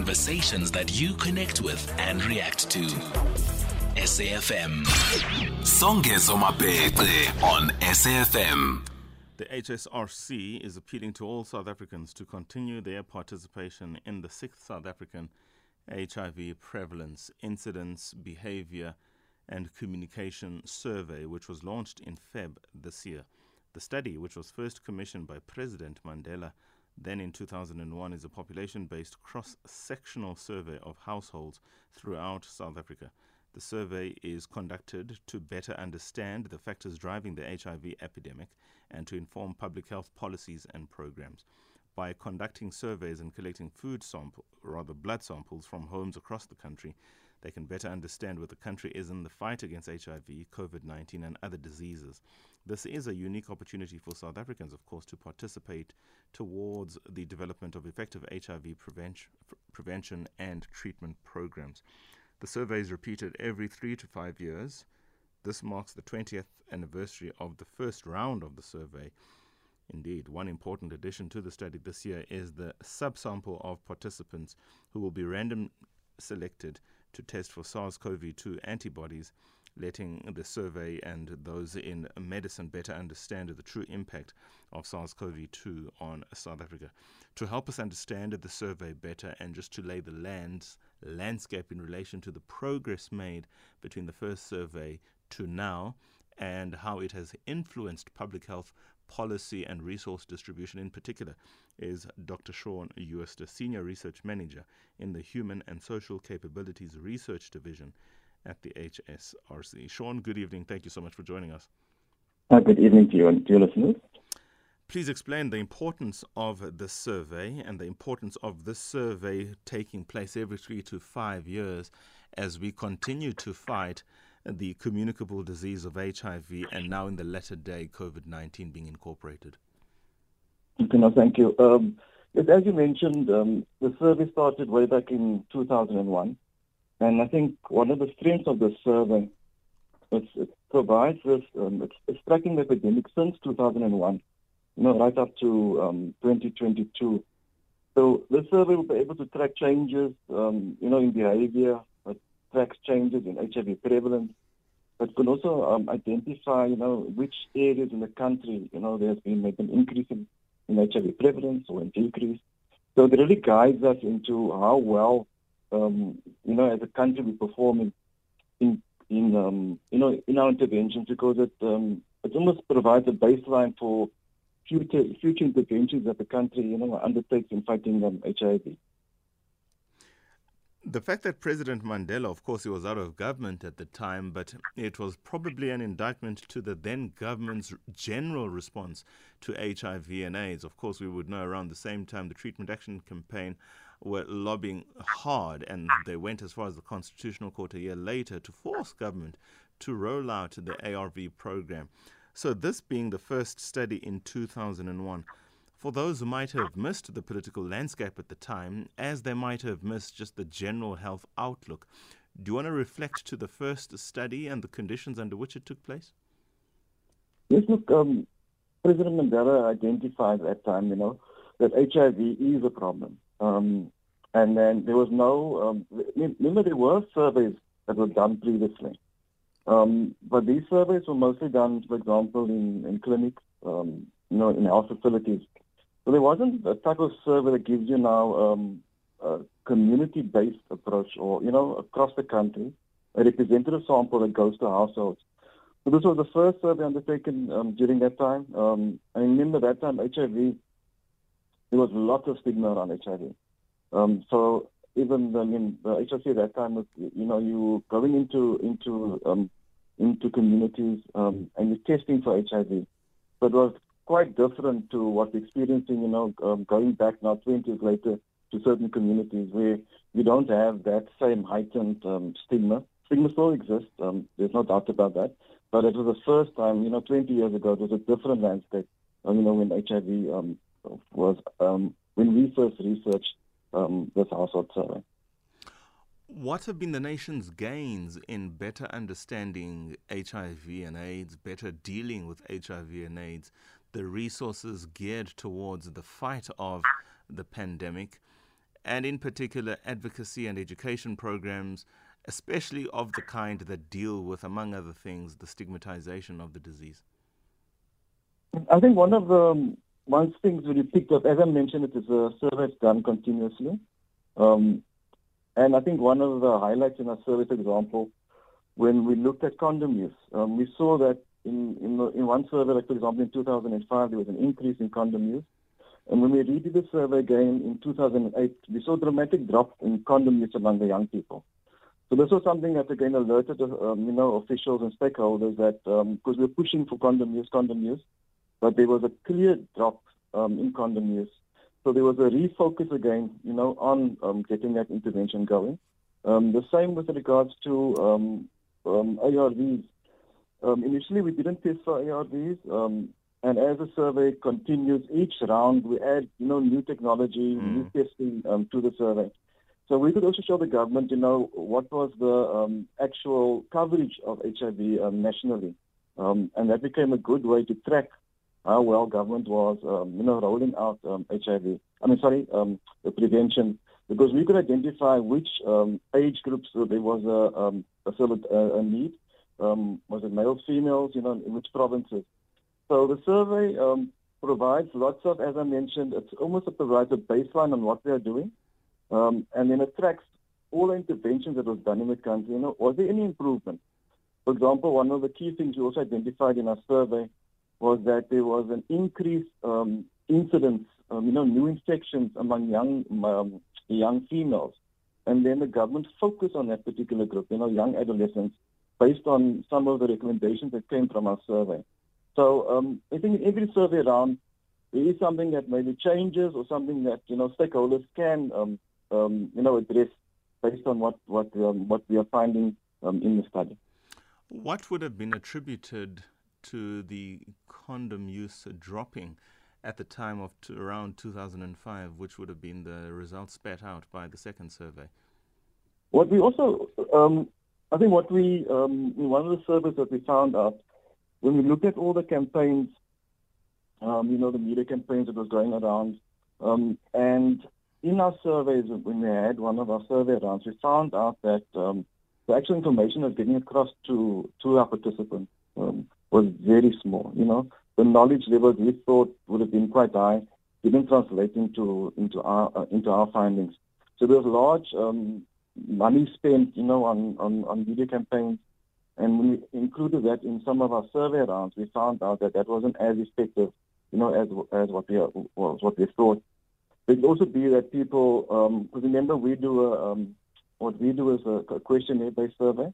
conversations that you connect with and react to. SAFM. Songezo Mabece on SAFM. The HSRC is appealing to all South Africans to continue their participation in the 6th South African HIV prevalence, incidence, behavior, and communication survey, which was launched in Feb this year. The study, which was first commissioned by President Mandela, then in 2001, is a population based cross sectional survey of households throughout South Africa. The survey is conducted to better understand the factors driving the HIV epidemic and to inform public health policies and programs. By conducting surveys and collecting food sample, rather blood samples from homes across the country, they can better understand where the country is in the fight against HIV, COVID 19, and other diseases. This is a unique opportunity for South Africans, of course, to participate towards the development of effective HIV prevention, prevention and treatment programs. The survey is repeated every three to five years. This marks the 20th anniversary of the first round of the survey. Indeed, one important addition to the study this year is the subsample of participants who will be random selected to test for SARS CoV 2 antibodies, letting the survey and those in medicine better understand the true impact of SARS CoV 2 on South Africa. To help us understand the survey better and just to lay the lands, landscape in relation to the progress made between the first survey to now and how it has influenced public health policy and resource distribution in particular is Dr. Sean Jooste, Senior Research Manager in the Human and Social Capabilities Research Division at the HSRC. Sean, good evening. Thank you so much for joining us. Uh, good evening to you and to your listeners. Please explain the importance of the survey and the importance of this survey taking place every three to five years as we continue to fight the communicable disease of HIV and now in the latter day COVID 19 being incorporated. Okay, no, thank you. Um, as you mentioned, um, the survey started way back in 2001. And I think one of the strengths of the survey is it provides us, um, it's, it's tracking the epidemic since 2001 you know, right up to um, 2022. So the survey will be able to track changes, um, you know, in behavior, it tracks changes in HIV prevalence, but can also um, identify, you know, which areas in the country, you know, there's been maybe an increase in, HIV prevalence or an decrease. So it really guides us into how well, um, you know, as a country we perform in, in, in um, you know, in our interventions because it, um, it almost provides a baseline for future future interventions that the country, you know, undertakes in fighting um, HIV. The fact that President Mandela, of course, he was out of government at the time, but it was probably an indictment to the then government's general response to HIV and AIDS. Of course, we would know around the same time the Treatment Action Campaign were lobbying hard, and they went as far as the Constitutional Court a year later to force government to roll out the ARV program. So, this being the first study in 2001, for those who might have missed the political landscape at the time, as they might have missed just the general health outlook, do you want to reflect to the first study and the conditions under which it took place? Yes, look, um, President Mandela identified at that time, you know, that HIV is a problem. Um, and then there was no, um, remember, there were surveys that were done previously. Um, but these surveys were mostly done, for example, in, in clinics, um, you know, in our facilities. So there wasn't a type of survey that gives you now um, a community-based approach or, you know, across the country, a representative sample that goes to households. So this was the first survey undertaken um, during that time. Um, I remember that time HIV, there was lots of stigma around HIV. Um, so even I mean the HRC at that time was you know you going into into um, into communities um, and you're testing for HIV. But it was quite different to what we're experiencing, you know, um, going back now 20 years later to certain communities where you don't have that same heightened um, stigma. Stigma still exists, um, there's no doubt about that. But it was the first time, you know, 20 years ago, it was a different landscape, uh, you know, when HIV um, was, um, when we first researched um, this household survey. What have been the nation's gains in better understanding HIV and AIDS, better dealing with HIV and AIDS, the resources geared towards the fight of the pandemic, and in particular advocacy and education programs, especially of the kind that deal with, among other things, the stigmatization of the disease? I think one of the one things we picked up, as I mentioned, it is a survey done continuously. Um, and I think one of the highlights in our service example, when we looked at condom use, um, we saw that in, in, the, in one survey, like for example in 2005, there was an increase in condom use. And when we redid the survey again in 2008, we saw a dramatic drop in condom use among the young people. So this was something that again alerted, um, you know, officials and stakeholders that because um, we're pushing for condom use, condom use, but there was a clear drop um, in condom use. So there was a refocus again, you know, on um, getting that intervention going. Um, the same with regards to um, ARVs. Um, initially, we didn't test for ARVs, um, and as the survey continues, each round we add, you know, new technology, mm. new testing um, to the survey. So we could also show the government, you know, what was the um, actual coverage of HIV um, nationally, um, and that became a good way to track how well government was, um, you know, rolling out um, HIV. I mean, sorry, um, the prevention, because we could identify which um, age groups there was a, um, a, a need. Um, was it males, females, you know, in which provinces? So the survey um, provides lots of, as I mentioned, it's almost a provides a baseline on what they are doing, um, and then it tracks all the interventions that was done in the country. You know, was there any improvement? For example, one of the key things we also identified in our survey was that there was an increased um, incidence, um, you know, new infections among young um, young females, and then the government focused on that particular group, you know, young adolescents, based on some of the recommendations that came from our survey. So um, I think in every survey around, there is something that maybe changes or something that you know stakeholders can um, um, you know address based on what what um, what we are finding um, in the study. What would have been attributed to the condom use dropping at the time of t- around 2005, which would have been the results spat out by the second survey? What we also, um, I think, what we um, one of the surveys that we found out when we looked at all the campaigns, um, you know, the media campaigns that was going around, um, and in our surveys, when we had one of our survey rounds, we found out that um, the actual information was getting across to to our participants. Um, was very small. You know, the knowledge levels we thought would have been quite high didn't translate into into our uh, into our findings. So there was large um, money spent, you know, on, on on media campaigns, and we included that in some of our survey rounds, we found out that that wasn't as effective, you know, as as what we was what we thought. It could also be that people, because um, remember we do a um, what we do is a, a questionnaire-based survey.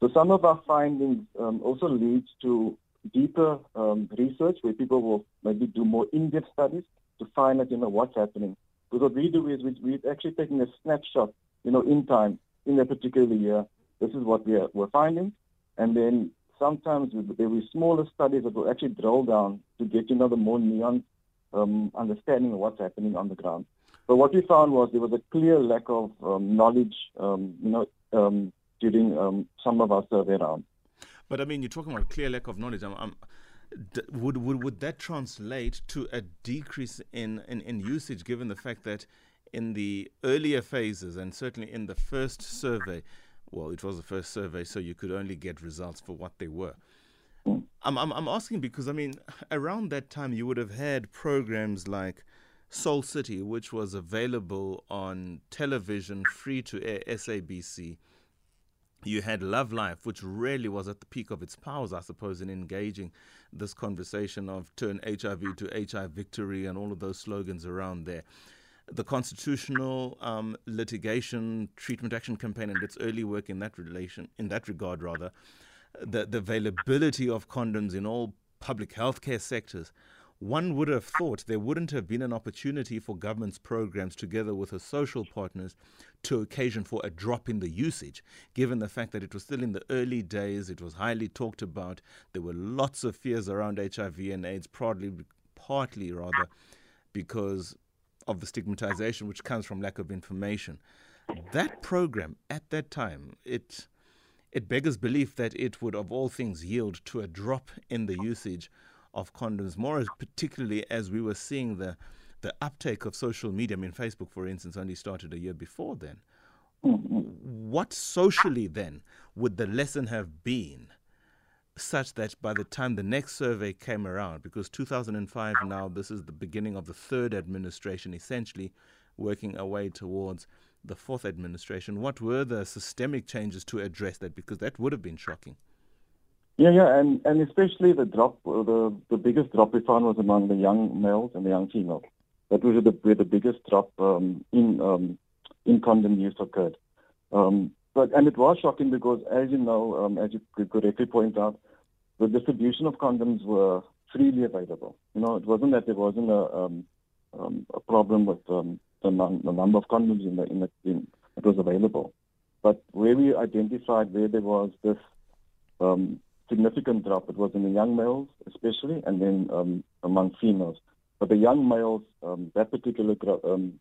So some of our findings um, also leads to deeper um, research where people will maybe do more in-depth studies to find out, you know, what's happening. Because what we do is we, we're actually taking a snapshot, you know, in time in a particular year. This is what we are, we're finding. And then sometimes there will be smaller studies that will actually drill down to get, you know, the more nuanced um, understanding of what's happening on the ground. But what we found was there was a clear lack of um, knowledge, um, you know, um, during um, some of our survey rounds. But I mean, you're talking about clear lack of knowledge. I'm, I'm, d- would, would, would that translate to a decrease in, in, in usage given the fact that in the earlier phases and certainly in the first survey, well, it was the first survey, so you could only get results for what they were. I'm, I'm, I'm asking because, I mean, around that time, you would have had programs like Soul City, which was available on television, free to air, SABC you had Love Life, which really was at the peak of its powers, I suppose, in engaging this conversation of turn HIV to HIV victory and all of those slogans around there. The constitutional um, litigation treatment action campaign and its early work in that relation, in that regard, rather, the, the availability of condoms in all public healthcare sectors one would have thought there wouldn't have been an opportunity for government's programs together with the social partners to occasion for a drop in the usage, given the fact that it was still in the early days, it was highly talked about, there were lots of fears around HIV and AIDS, partly, partly rather, because of the stigmatization which comes from lack of information. That program at that time, it it beggars belief that it would, of all things, yield to a drop in the usage of condoms, more particularly as we were seeing the the uptake of social media. I mean, Facebook, for instance, only started a year before then. What socially then would the lesson have been such that by the time the next survey came around, because 2005 now, this is the beginning of the third administration, essentially working our way towards the fourth administration, what were the systemic changes to address that? Because that would have been shocking. Yeah, yeah, and, and especially the drop, the, the biggest drop we found was among the young males and the young females. That was the, where the biggest drop um, in um, in condom use occurred. Um, but and it was shocking because, as you know, um, as you correctly point out, the distribution of condoms were freely available. You know, it wasn't that there wasn't a um, um, a problem with um, the, num- the number of condoms in the in the in, it was available, but where we identified where there was this um, significant drop, it was in the young males especially, and then um, among females. But the young males, um, that particular um,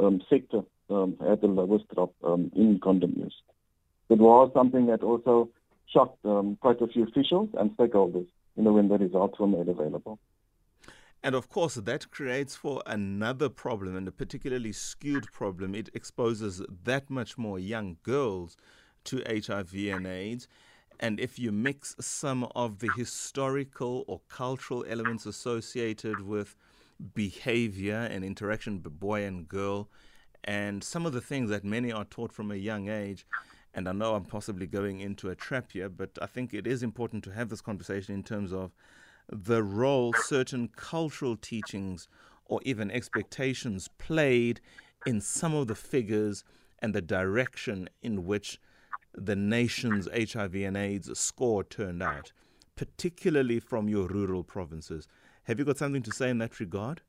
um, sector um, had the lowest drop um, in condom use. It was something that also shocked um, quite a few officials and stakeholders, you know, when the results were made available. And of course, that creates for another problem, and a particularly skewed problem. It exposes that much more young girls to HIV and AIDS. And if you mix some of the historical or cultural elements associated with behavior and interaction boy and girl, and some of the things that many are taught from a young age, and I know I'm possibly going into a trap here, but I think it is important to have this conversation in terms of the role certain cultural teachings or even expectations played in some of the figures and the direction in which the nation's HIV and AIDS score turned out, particularly from your rural provinces. Have you got something to say in that regard?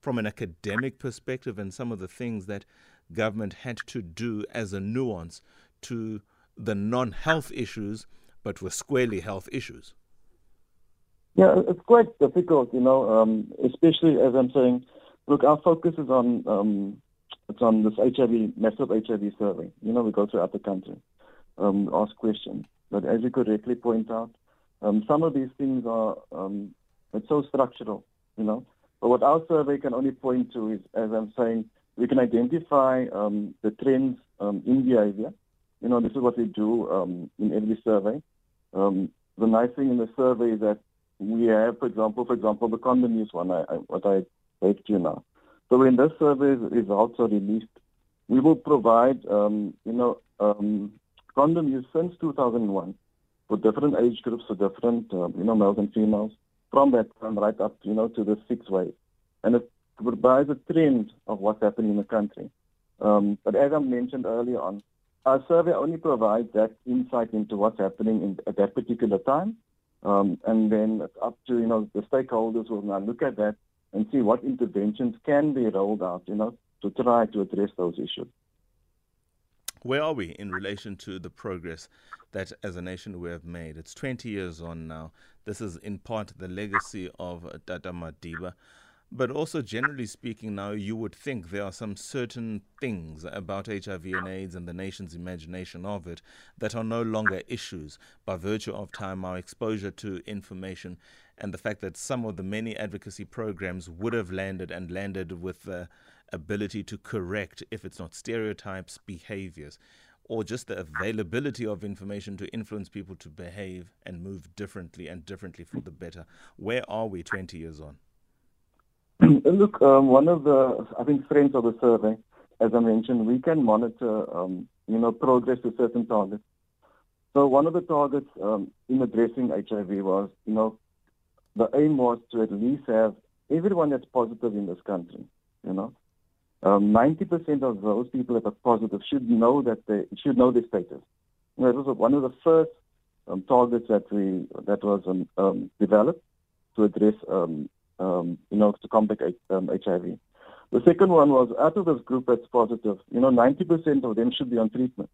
From an academic perspective, and some of the things that government had to do as a nuance to the non health issues, but were squarely health issues? Yeah, it's quite difficult, you know, um, especially as I'm saying, look, our focus is on um, it's on this HIV, massive HIV survey. You know, we go throughout the country, um, ask questions. But as you correctly point out, um, some of these things are um, it's so structural, you know. But what our survey can only point to is, as I'm saying, we can identify um, the trends um, in behavior. You know, this is what we do um, in every survey. Um, the nice thing in the survey is that we have, for example, for example, the condom use one, I, I, what I to you now. So when this survey results are released, we will provide, you know, condom use since 2001 for different age groups, for different, um, you know, males and females, from that time right up, you know, to the six waves. And it provides a trend of what's happening in the country. Um, but as I mentioned earlier on, our survey only provides that insight into what's happening in, at that particular time. Um, and then it's up to, you know, the stakeholders will now look at that and see what interventions can be rolled out, you know, to try to address those issues. Where are we in relation to the progress that as a nation we have made? It's 20 years on now. This is in part the legacy of uh, Tata Madiba. But also, generally speaking, now you would think there are some certain things about HIV and AIDS and the nation's imagination of it that are no longer issues by virtue of time, our exposure to information, and the fact that some of the many advocacy programs would have landed and landed with the ability to correct, if it's not stereotypes, behaviors or just the availability of information to influence people to behave and move differently and differently for the better. Where are we 20 years on? Look, um, one of the, I think, strengths of the survey, as I mentioned, we can monitor, um, you know, progress to certain targets. So one of the targets um, in addressing HIV was, you know, the aim was to at least have everyone that's positive in this country, you know. Um, 90% of those people that are positive should know that they should know their status. It was one of the first um, targets that we that was um, um developed to address um, um, you know, to combat HIV. The second one was out of this group that's positive, you know, 90% of them should be on treatment.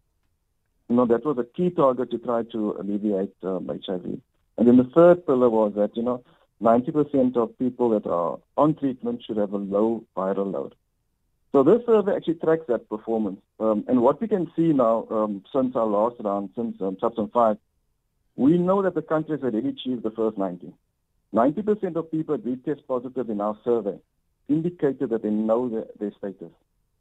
You know, that was a key target to try to alleviate HIV. And then the third pillar was that, you know, 90% of people that are on treatment should have a low viral load. So this survey actually tracks that performance. Um, and what we can see now, um, since our last round, since um, 2005, we know that the country has already achieved the first 90. 90% of people that test positive in our survey indicated that they know their, their status.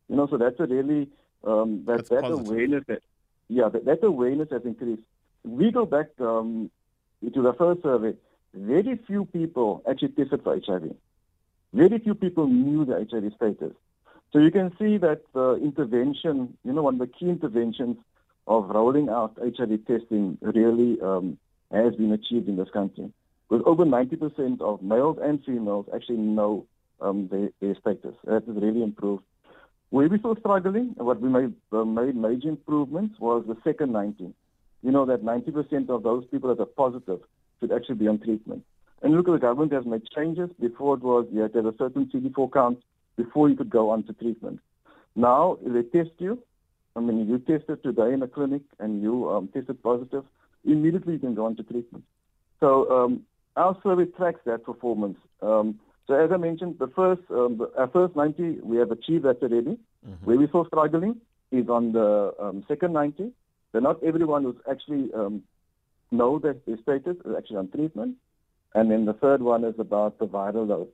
You know, so that's a really um, that That's that positive. awareness that yeah that, that awareness has increased. We go back um, to the first survey. Very few people actually tested for HIV. Very few people knew their HIV status. So you can see that the intervention, you know, one of the key interventions of rolling out HIV testing really um, has been achieved in this country. With over 90% of males and females actually know um, their, their status. That has really improved. Where we still struggling, and what we made, uh, made major improvements was the second 90. You know that 90% of those people that are positive should actually be on treatment. And look, the government has made changes. Before it was you had to have a certain CD4 count before you could go on to treatment. Now if they test you. I mean, you tested today in a clinic and you um, tested positive. Immediately you can go on to treatment. So um, our survey tracks that performance. Um, so as I mentioned, the first um, the, our first 90 we have achieved that already. Where we're still struggling is on the um, second 90. So not everyone who's actually um, know that their status is actually on treatment. And then the third one is about the viral load.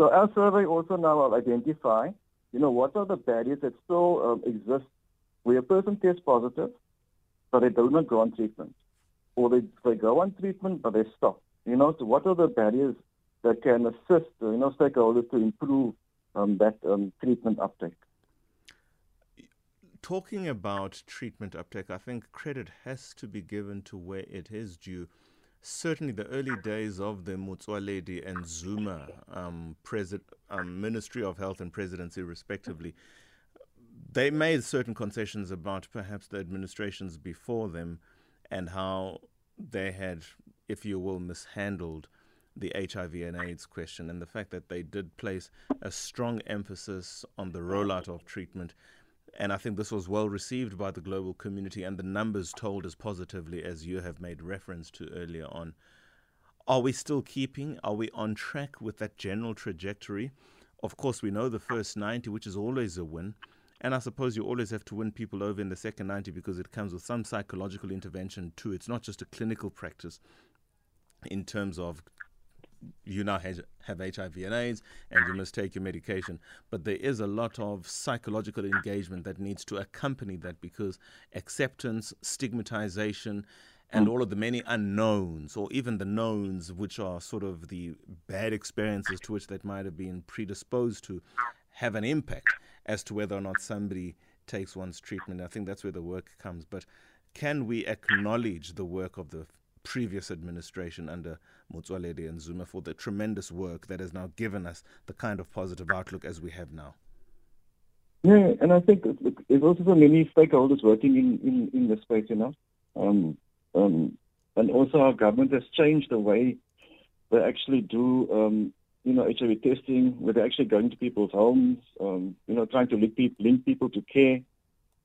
So our survey also now identify, you know, what are the barriers that still um, exist where a person tests positive, but they do not go on treatment. Or they, they go on treatment, but they stop. You know, so what are the barriers that can assist, you know, stakeholders to improve um, that um, treatment uptake? Talking about treatment uptake, I think credit has to be given to where it is due. Certainly, the early days of the Motsoaledi and Zuma um, um, Ministry of Health and Presidency, respectively, they made certain concessions about perhaps the administrations before them and how they had, if you will, mishandled the HIV and AIDS question, and the fact that they did place a strong emphasis on the rollout of treatment. And I think this was well received by the global community, and the numbers told as positively as you have made reference to earlier on. Are we still keeping? Are we on track with that general trajectory? Of course, we know the first 90, which is always a win. And I suppose you always have to win people over in the second 90 because it comes with some psychological intervention too. It's not just a clinical practice in terms of you now have HIV and AIDS and you must take your medication. But there is a lot of psychological engagement that needs to accompany that because acceptance, stigmatization, and hmm. all of the many unknowns, or even the knowns, which are sort of the bad experiences to which that might have been predisposed to, have an impact as to whether or not somebody takes one's treatment. I think that's where the work comes. But can we acknowledge the work of the previous administration under Motsoaledi and Zuma for the tremendous work that has now given us the kind of positive outlook as we have now? Yeah, and I think there's also so many stakeholders working in, in, in the space, you know. Um, um, and also our government has changed the way they actually do, um, you know, HIV testing, where they're actually going to people's homes, um, you know, trying to link, peop link people to care.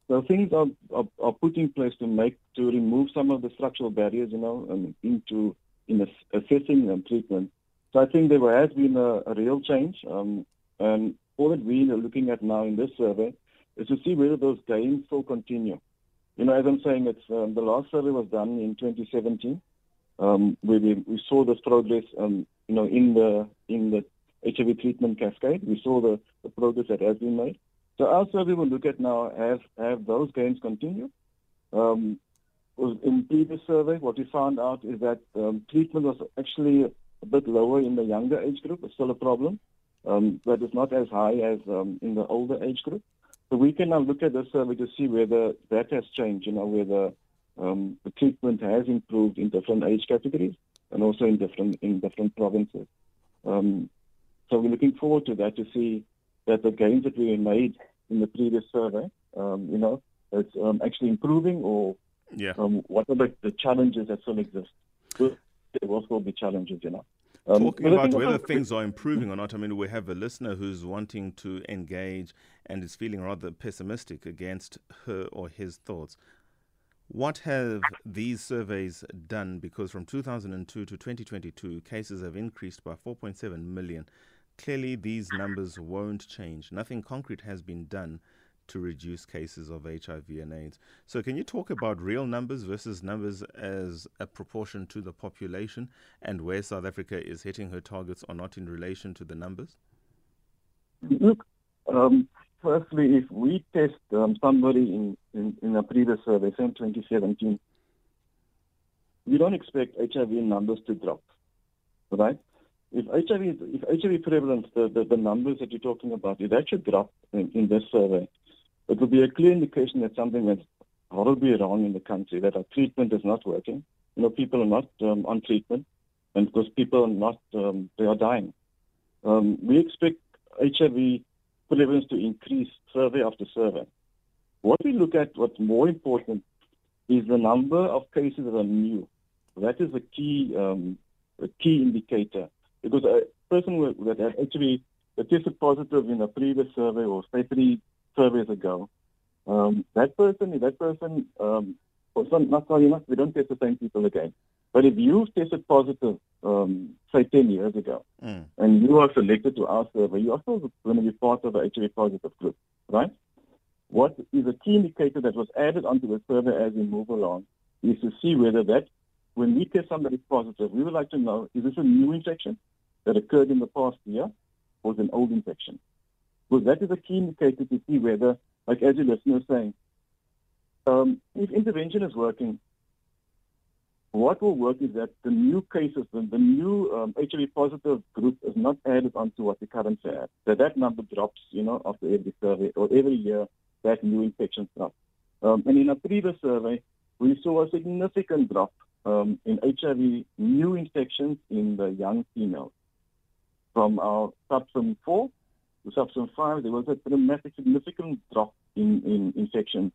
So things are, are, are put in place to make, to remove some of the structural barriers, you know, um, into in assessing and treatment. So I think there has been a, a real change. Um, and all that we are looking at now in this survey is to see whether those gains still continue. You know, as I'm saying, it's um, the last survey was done in 2017, um, where we, we saw this progress, um, you know, in the in the HIV treatment cascade. We saw the, the progress that has been made. So our survey will look at now have have those gains continue. Um, in previous survey, what we found out is that um, treatment was actually a bit lower in the younger age group. It's still a problem, um, but it's not as high as um, in the older age group. So we can now look at the survey to see whether that has changed, you know, whether um, the treatment has improved in different age categories and also in different in different provinces. Um, so we're looking forward to that to see that the gains that we made in the previous survey, um, you know, it's um, actually improving or Yeah. um, what are the, the challenges that still exist? There will still be challenges, you know. Um, Talking about whether things are improving or not, I mean, we have a listener who's wanting to engage and is feeling rather pessimistic against her or his thoughts. What have these surveys done? Because from 2002 to 2022, cases have increased by 4.7 million. Clearly, these numbers won't change. Nothing concrete has been done to reduce cases of HIV and AIDS. So, can you talk about real numbers versus numbers as a proportion to the population and where South Africa is hitting her targets or not in relation to the numbers? Look, um, firstly, if we test um, somebody in, in, in, a previous survey, say 2017, we don't expect HIV numbers to drop, right? If HIV, if HIV prevalence, the, the, the numbers that you're talking about, if that should drop in, in this survey, it would be a clear indication that something went horribly wrong in the country, that our treatment is not working. You know, people are not um, on treatment, and because people are not, um, they are dying. Um, we expect HIV prevalence to increase survey after survey. What we look at, what's more important, is the number of cases that are new. That is a key, um, a key indicator. Because a person that had that tested positive in a previous survey or say three surveys ago, um, that person, if that person, um, not sorry, not, we don't test the same people again. But if you tested positive, um, say 10 years ago, mm. and you are selected to our survey, you are still going to be part of the HIV positive group, right? What is a key indicator that was added onto the survey as we move along is to see whether that, when we test somebody positive, we would like to know, is this a new infection that occurred in the past year or is an old infection? Because that is a key indicator to see whether, like as your listener is saying, um, if intervention is working, what will work is that the new cases, the, the new um, HIV positive group is not added onto what we currently have. So that number drops, you know, after every survey or every year, that new infection drops. Um, and in a previous survey, we saw a significant drop um, in HIV new infections in the young females. From our SABSSM 4 to SABSSM 5, there was a dramatic, significant drop in, in infections.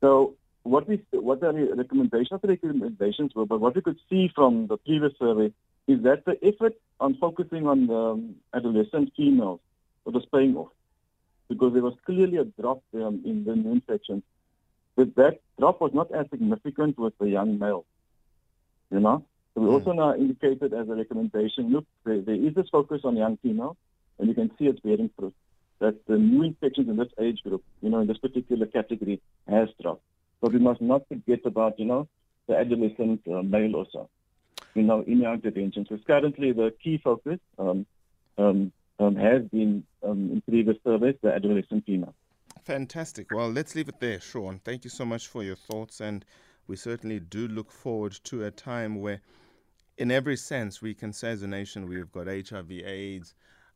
So what we what the recommendations the recommendations were, but what we could see from the previous survey is that the effort on focusing on the adolescent females was paying off because there was clearly a drop um, in the new infections. But that drop was not as significant with the young male. You know? So we mm. also now indicated as a recommendation, look, there, there is this focus on young females, and you can see it's bearing fruit. That the new infections in this age group, you know, in this particular category, has dropped. But we must not forget about, you know, the adolescent uh, male also, you know, in our interventions. Because currently the key focus um, um, um, has been um, in previous surveys, the adolescent female. Fantastic. Well, let's leave it there, Sean. Thank you so much for your thoughts. And we certainly do look forward to a time where, in every sense, we can say as a nation we've got HIV, AIDS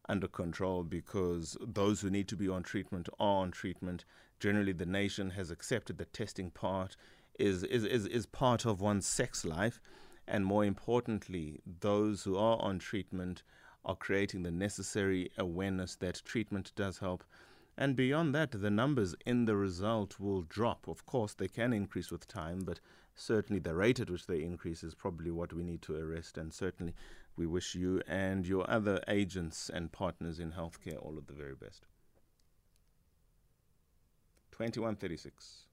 under control because those who need to be on treatment are on treatment generally the nation has accepted that testing part is, is, is, is part of one's sex life. And more importantly, those who are on treatment are creating the necessary awareness that treatment does help. And beyond that, the numbers in the result will drop. Of course, they can increase with time, but certainly the rate at which they increase is probably what we need to arrest. And certainly, we wish you and your other agents and partners in healthcare all of the very best. 2136.